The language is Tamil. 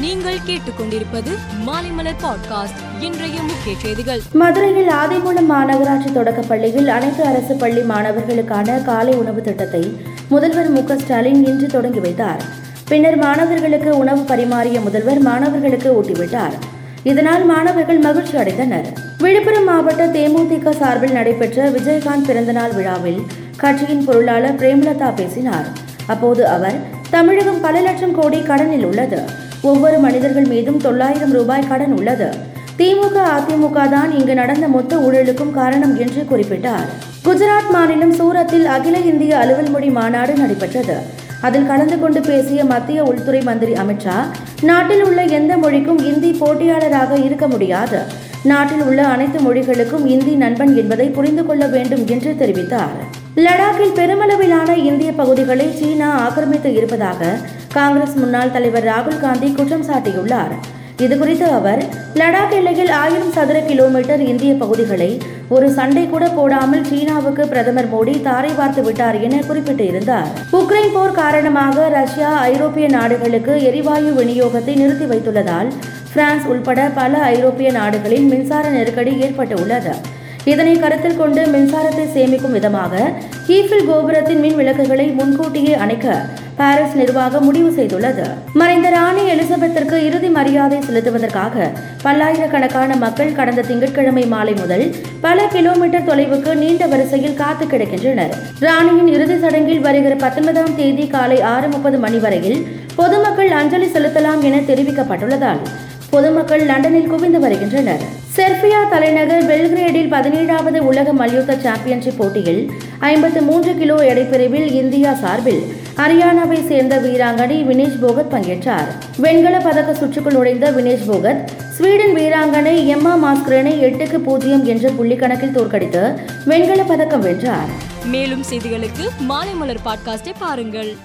நீங்கள் கேட்டுக்கொண்டிருப்பது மாலைமலர் பாட்காஸ்ட். இன்றைய முக்கிய செய்திகள். மதுரையில் ஆதிமூலம் மாநகராட்சி தொடக்கப் பள்ளியில் அனைத்து அரசு பள்ளி மாணவர்களுக்கான காலை உணவு திட்டத்தை முதல்வர் மு ஸ்டாலின் இன்று தொடங்கி வைத்தார். பின்னர் மாணவர்களுக்கு உணவு பரிமாறிய முதல்வர் மாணவர்களுக்கு ஊட்டிவிட்டார். இதனால் மாணவர்கள் மகிழ்ச்சி அடைந்தனர். விழுப்புரம் மாவட்ட தேமுதிக சார்பில் நடைபெற்ற விஜயகாந்த் பிறந்தநாள் விழாவில் கட்சியின் பொருளாளர் பிரேமலதா பேசினார். அப்போது அவர் தமிழகம் பல லட்சம் கோடி கடனில் உள்ளது. ஒவ்வொரு மனிதர்கள் மீதும் தொள்ளாயிரம் ரூபாய் கடன் உள்ளது. திமுக அதிமுக தான் இங்கு நடந்த மொத்த ஊழலுக்கும் காரணம் என்று குறிப்பிட்டார். குஜராத் மாநிலம் சூரத்தில் அகில இந்திய அலுவல் மொழி மாநாடு நடைபெற்றது. அதில் கலந்து கொண்டு பேசிய மத்திய உள்துறை மந்திரி அமித்ஷா நாட்டில் உள்ள எந்த மொழிக்கும் இந்தி போட்டியாளராக இருக்க முடியாது. நாட்டில் உள்ள அனைத்து மொழிகளுக்கும் இந்தி நண்பன் என்பதை புரிந்து கொள்ள வேண்டும் என்று தெரிவித்தார். லடாக்கில் பெருமளவிலான இந்திய பகுதிகளை சீனா ஆக்கிரமித்து இருப்பதாக காங்கிரஸ் முன்னாள் தலைவர் ராகுல் காந்தி குற்றம் சாட்டியுள்ளார். இதுகுறித்து அவர் லடாக் எல்லையில் ஆயிரம் சதுர கிலோமீட்டர் இந்திய பகுதிகளை ஒரு சண்டை கூட போடாமல் சீனாவுக்கு பிரதமர் மோடி தாரை பார்த்து விட்டார் என குறிப்பிட்டிருந்தார். உக்ரைன் போர் காரணமாக ரஷ்யா ஐரோப்பிய நாடுகளுக்கு எரிவாயு விநியோகத்தை நிறுத்தி வைத்துள்ளதால் பிரான்ஸ் உள்பட பல ஐரோப்பிய நாடுகளில் மின்சார நெருக்கடி ஏற்பட்டுள்ளது. இதனை கருத்தில் கொண்டு மின்சாரத்தை சேமிக்கும் விதமாக ஈஃபில் கோபுரத்தின் மின் விளக்குகளை முன்கூட்டியே அணைக்க பாரிஸ் நிர்வாகம் முடிவு செய்துள்ளது. மறைந்த ராணி எலிசபெத்திற்கு இறுதி மரியாதை செலுத்துவதற்காக பல்லாயிரக்கணக்கான மக்கள் கடந்த திங்கட்கிழமை மாலை முதல் பல கிலோமீட்டர் தொலைவுக்கு நீண்ட வரிசையில் காத்து கிடக்கின்றனர். ராணியின் இறுதி சடங்கில் வருகிற பத்தொன்பதாம் தேதி காலை ஆறு முப்பது மணி வரையில் பொதுமக்கள் அஞ்சலி செலுத்தலாம் என தெரிவிக்கப்பட்டுள்ளதால் பொதுமக்கள் லண்டனில் குவிந்து வருகின்றனர். செர்பியா தலைநகர் பெல்கிரேடில் பதினேழாவது உலக மல்யுத்த சாம்பியன்ஷிப் போட்டியில் ஐம்பத்து மூன்று கிலோ எடைப்பிரிவில் இந்தியா சார்பில் ஹரியானாவை சேர்ந்த வீராங்கனை வினேஷ் போகத் பங்கேற்றார். வெண்கல பதக்க சுற்றுக்குள் நுழைந்த வினேஷ் போகத் ஸ்வீடன் வீராங்கனை எம்மா மாஸ்கிரனை எட்டுக்கு பூஜ்ஜியம் என்ற புள்ளிக்கணக்கில் தோற்கடித்து வெண்கல பதக்கம் வென்றார். மேலும் செய்திகளுக்கு மாலைமலர் பாட்காஸ்டை பாருங்கள்.